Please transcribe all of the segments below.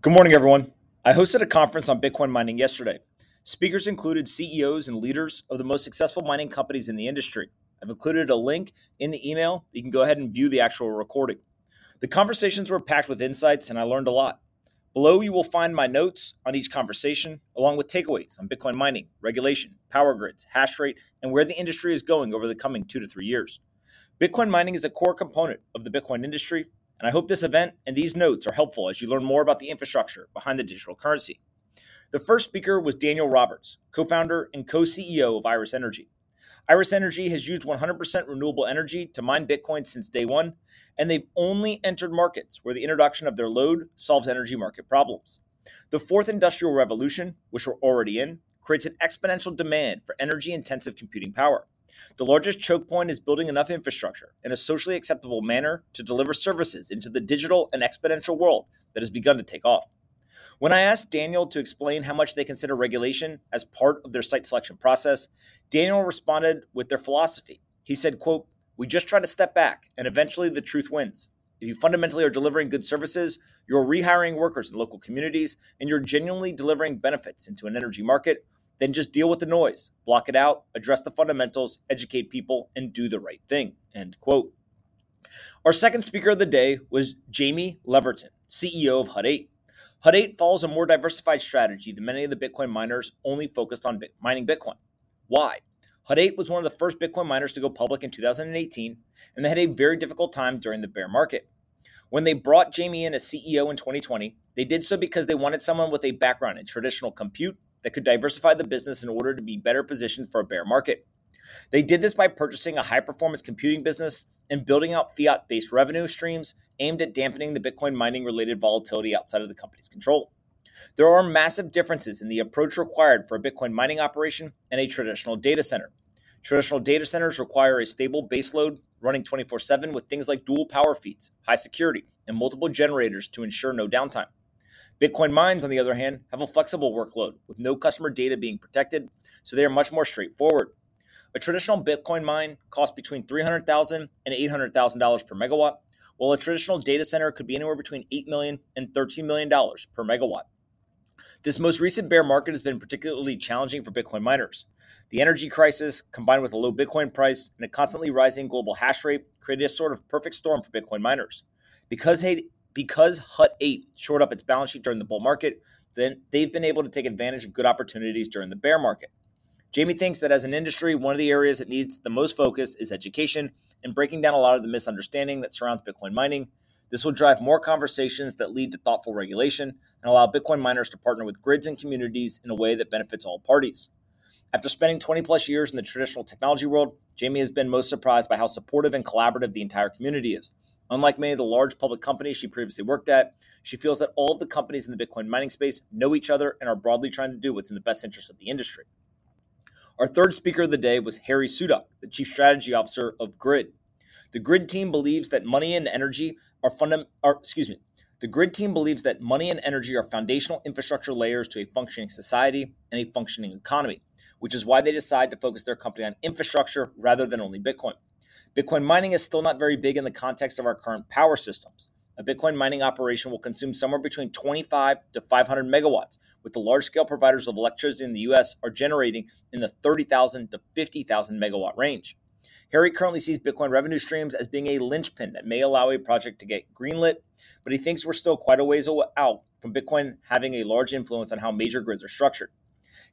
Good morning, everyone. I hosted a conference on Bitcoin mining yesterday. Speakers included CEOs and leaders of the most successful mining companies in the industry. I've included a link in the email. You can go ahead and view the actual recording. The conversations were packed with insights, and I learned a lot. Below, you will find my notes on each conversation, along with takeaways on Bitcoin mining, regulation, power grids, hash rate, and where the industry is going over the coming two to three years. Bitcoin mining is a core component of the Bitcoin industry, and I hope this event and these notes are helpful as you learn more about the infrastructure behind the digital currency. The first speaker was Daniel Roberts, co founder and co CEO of Iris Energy. Iris Energy has used 100% renewable energy to mine Bitcoin since day one, and they've only entered markets where the introduction of their load solves energy market problems. The fourth industrial revolution, which we're already in, creates an exponential demand for energy intensive computing power. The largest choke point is building enough infrastructure in a socially acceptable manner to deliver services into the digital and exponential world that has begun to take off. When I asked Daniel to explain how much they consider regulation as part of their site selection process, Daniel responded with their philosophy. He said, quote, "We just try to step back and eventually the truth wins. If you fundamentally are delivering good services, you're rehiring workers in local communities, and you're genuinely delivering benefits into an energy market, then just deal with the noise, block it out, address the fundamentals, educate people, and do the right thing. End quote. Our second speaker of the day was Jamie Leverton, CEO of Hut 8. Hut 8 follows a more diversified strategy than many of the Bitcoin miners only focused on mining Bitcoin. Why? Hut 8 was one of the first Bitcoin miners to go public in 2018, and they had a very difficult time during the bear market. When they brought Jamie in as CEO in 2020, they did so because they wanted someone with a background in traditional compute that could diversify the business in order to be better positioned for a bear market. They did this by purchasing a high performance computing business and building out fiat based revenue streams aimed at dampening the Bitcoin mining related volatility outside of the company's control. There are massive differences in the approach required for a Bitcoin mining operation and a traditional data center. Traditional data centers require a stable baseload running 24 7 with things like dual power feeds, high security, and multiple generators to ensure no downtime. Bitcoin mines, on the other hand, have a flexible workload with no customer data being protected, so they are much more straightforward. A traditional Bitcoin mine costs between $300,000 and $800,000 per megawatt, while a traditional data center could be anywhere between $8 million and $13 million per megawatt. This most recent bear market has been particularly challenging for Bitcoin miners. The energy crisis, combined with a low Bitcoin price and a constantly rising global hash rate, created a sort of perfect storm for Bitcoin miners. Because because Hut 8 shored up its balance sheet during the bull market, then they've been able to take advantage of good opportunities during the bear market. Jamie thinks that as an industry, one of the areas that needs the most focus is education and breaking down a lot of the misunderstanding that surrounds Bitcoin mining. This will drive more conversations that lead to thoughtful regulation and allow Bitcoin miners to partner with grids and communities in a way that benefits all parties. After spending 20 plus years in the traditional technology world, Jamie has been most surprised by how supportive and collaborative the entire community is. Unlike many of the large public companies she previously worked at, she feels that all of the companies in the Bitcoin mining space know each other and are broadly trying to do what's in the best interest of the industry. Our third speaker of the day was Harry Sudock, the Chief Strategy Officer of GRIID. The GRIID team believes that money and energy are fundamental. Excuse me. The GRIID team believes that money and energy are foundational infrastructure layers to a functioning society and a functioning economy, which is why they decide to focus their company on infrastructure rather than only Bitcoin. Bitcoin mining is still not very big in the context of our current power systems. A Bitcoin mining operation will consume somewhere between 25 to 500 megawatts, with the large scale providers of electricity in the US are generating in the 30,000 to 50,000 megawatt range. Harry currently sees Bitcoin revenue streams as being a linchpin that may allow a project to get greenlit, but he thinks we're still quite a ways out from Bitcoin having a large influence on how major grids are structured.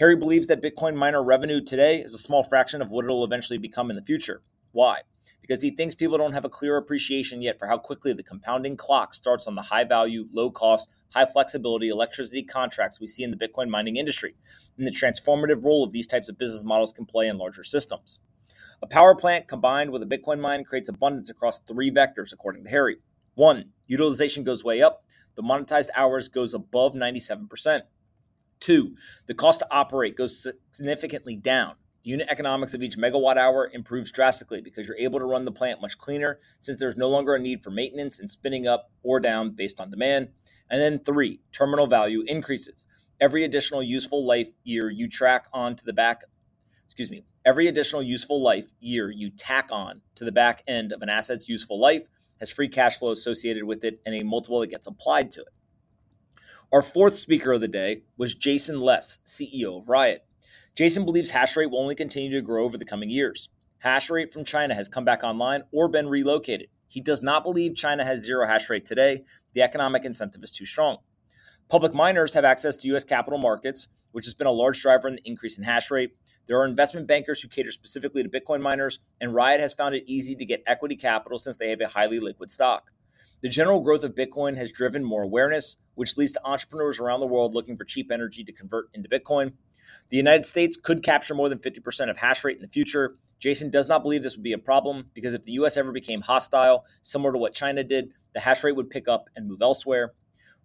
Harry believes that Bitcoin miner revenue today is a small fraction of what it will eventually become in the future. Why? Because he thinks people don't have a clear appreciation yet for how quickly the compounding clock starts on the high value, low cost, high flexibility electricity contracts we see in the Bitcoin mining industry, and the transformative role of these types of business models can play in larger systems. A power plant combined with a Bitcoin mine creates abundance across three vectors, according to Harry. One, utilization goes way up. The monetized hours goes above 97%. Two, the cost to operate goes significantly down. The unit economics of each megawatt hour improves drastically because you're able to run the plant much cleaner since there's no longer a need for maintenance and spinning up or down based on demand. And then three, terminal value increases. Every additional useful life year you track on to the back, excuse me, every additional useful life year you tack on to the back end of an asset's useful life has free cash flow associated with it and a multiple that gets applied to it. Our fourth speaker of the day was Jason Les, CEO of Riot. Jason believes hash rate will only continue to grow over the coming years. Hash rate from China has come back online or been relocated. He does not believe China has zero hash rate today. The economic incentive is too strong. Public miners have access to U.S. capital markets, which has been a large driver in the increase in hash rate. There are investment bankers who cater specifically to Bitcoin miners, and Riot has found it easy to get equity capital since they have a highly liquid stock. The general growth of Bitcoin has driven more awareness, which leads to entrepreneurs around the world looking for cheap energy to convert into Bitcoin. The United States could capture more than 50% of hash rate in the future. Jason does not believe this would be a problem because if the US ever became hostile, similar to what China did, the hash rate would pick up and move elsewhere.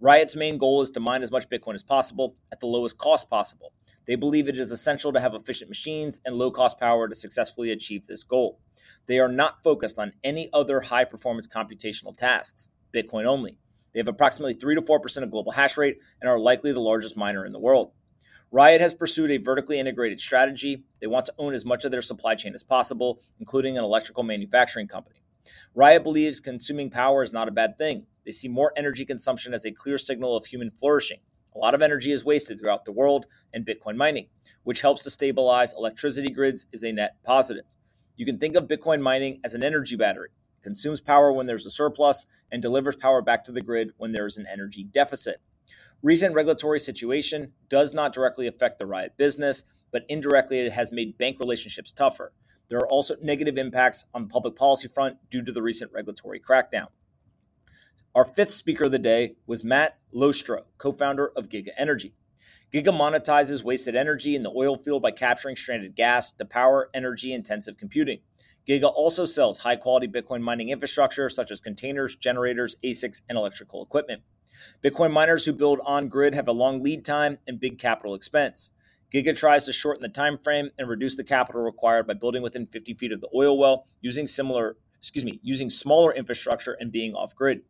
Riot's main goal is to mine as much Bitcoin as possible at the lowest cost possible. They believe it is essential to have efficient machines and low cost power to successfully achieve this goal. They are not focused on any other high performance computational tasks, Bitcoin only. They have approximately 3 to 4% of global hash rate and are likely the largest miner in the world. Riot has pursued a vertically integrated strategy. They want to own as much of their supply chain as possible, including an electrical manufacturing company. Riot believes consuming power is not a bad thing. They see more energy consumption as a clear signal of human flourishing. A lot of energy is wasted throughout the world, and Bitcoin mining, which helps to stabilize electricity grids, is a net positive. You can think of Bitcoin mining as an energy battery. Consumes power when there's a surplus and delivers power back to the grid when there is an energy deficit. Recent regulatory situation does not directly affect the Riot business, but indirectly it has made bank relationships tougher. There are also negative impacts on the public policy front due to the recent regulatory crackdown. Our fifth speaker of the day was Matt Lohstroh, co founder of Giga Energy. Giga monetizes wasted energy in the oil field by capturing stranded gas to power energy intensive computing. Giga also sells high quality Bitcoin mining infrastructure such as containers, generators, ASICs, and electrical equipment. Bitcoin miners who build on grid have a long lead time and big capital expense. Giga tries to shorten the time frame and reduce the capital required by building within 50 feet of the oil well using similar, excuse me, using smaller infrastructure and being off grid.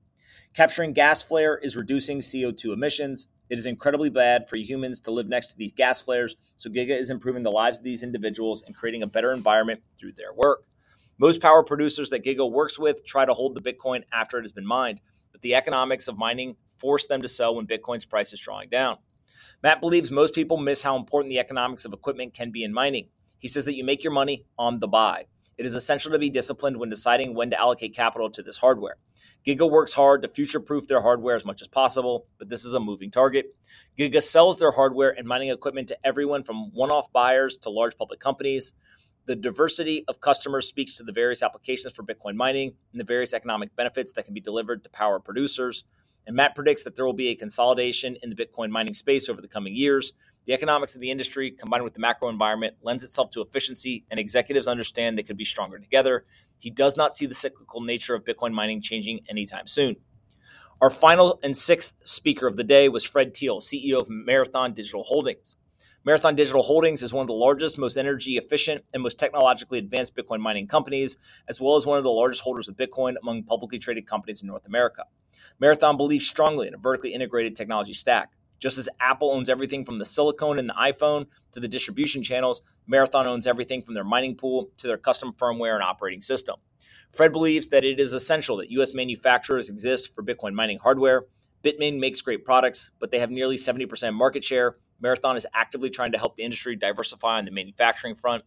Capturing gas flare is reducing CO2 emissions. It is incredibly bad for humans to live next to these gas flares, so Giga is improving the lives of these individuals and creating a better environment through their work. Most power producers that Giga works with try to hold the Bitcoin after it has been mined, but the economics of mining force them to sell when Bitcoin's price is drawing down. Matt believes most people miss how important the economics of equipment can be in mining. He says that you make your money on the buy. It is essential to be disciplined when deciding when to allocate capital to this hardware. Giga works hard to future proof their hardware as much as possible, but this is a moving target. Giga sells their hardware and mining equipment to everyone from one off buyers to large public companies. The diversity of customers speaks to the various applications for Bitcoin mining and the various economic benefits that can be delivered to power producers. And Matt predicts that there will be a consolidation in the Bitcoin mining space over the coming years, the economics of the industry, combined with the macro environment, lends itself to efficiency, and executives understand they could be stronger together. He does not see the cyclical nature of Bitcoin mining changing anytime soon. Our final and sixth speaker of the day was Fred Thiel, CEO of Marathon Digital Holdings. Marathon Digital Holdings is one of the largest, most energy efficient, and most technologically advanced Bitcoin mining companies, as well as one of the largest holders of Bitcoin among publicly traded companies in North America. Marathon believes strongly in a vertically integrated technology stack. Just as Apple owns everything from the silicone in the iPhone to the distribution channels, Marathon owns everything from their mining pool to their custom firmware and operating system. Fred believes that it is essential that U.S. manufacturers exist for Bitcoin mining hardware. Bitmain makes great products, but they have nearly 70% market share. Marathon is actively trying to help the industry diversify on the manufacturing front.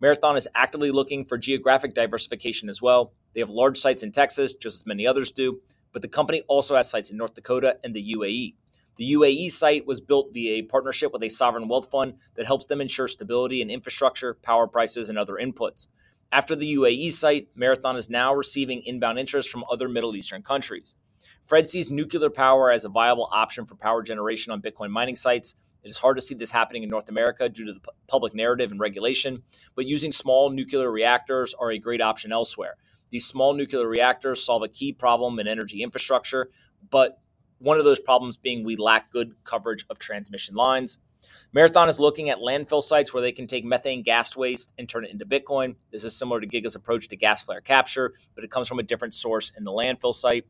Marathon is actively looking for geographic diversification as well. They have large sites in Texas, just as many others do, but the company also has sites in North Dakota and the UAE. The UAE site was built via a partnership with a sovereign wealth fund that helps them ensure stability in infrastructure, power prices, and other inputs. After the UAE site, Marathon is now receiving inbound interest from other Middle Eastern countries. Fred sees nuclear power as a viable option for power generation on Bitcoin mining sites. It is hard to see this happening in North America due to the public narrative and regulation, but using small nuclear reactors are a great option elsewhere. These small nuclear reactors solve a key problem in energy infrastructure, but one of those problems being we lack good coverage of transmission lines. Marathon is looking at landfill sites where they can take methane gas waste and turn it into Bitcoin. This is similar to Giga's approach to gas flare capture, but it comes from a different source in the landfill site.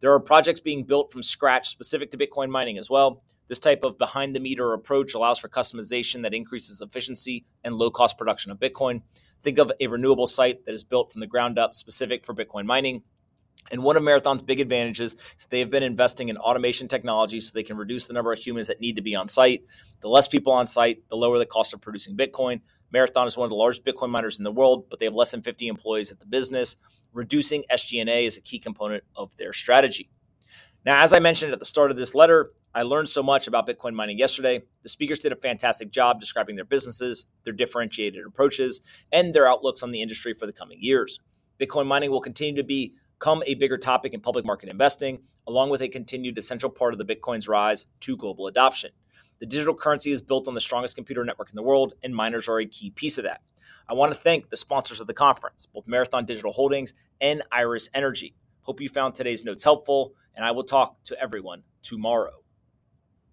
There are projects being built from scratch specific to Bitcoin mining as well. This type of behind the meter approach allows for customization that increases efficiency and low cost production of Bitcoin. Think of a renewable site that is built from the ground up specific for Bitcoin mining. And one of Marathon's big advantages is they have been investing in automation technology so they can reduce the number of humans that need to be on site. The less people on site, the lower the cost of producing Bitcoin. Marathon is one of the largest Bitcoin miners in the world, but they have less than 50 employees at the business. Reducing SG&A is a key component of their strategy. Now, as I mentioned at the start of this letter, I learned so much about Bitcoin mining yesterday. The speakers did a fantastic job describing their businesses, their differentiated approaches, and their outlooks on the industry for the coming years. Bitcoin mining will continue to become a bigger topic in public market investing, along with a continued essential part of the Bitcoin's rise to global adoption. The digital currency is built on the strongest computer network in the world, and miners are a key piece of that. I want to thank the sponsors of the conference, both Marathon Digital Holdings and Iris Energy. Hope you found today's notes helpful, and I will talk to everyone tomorrow.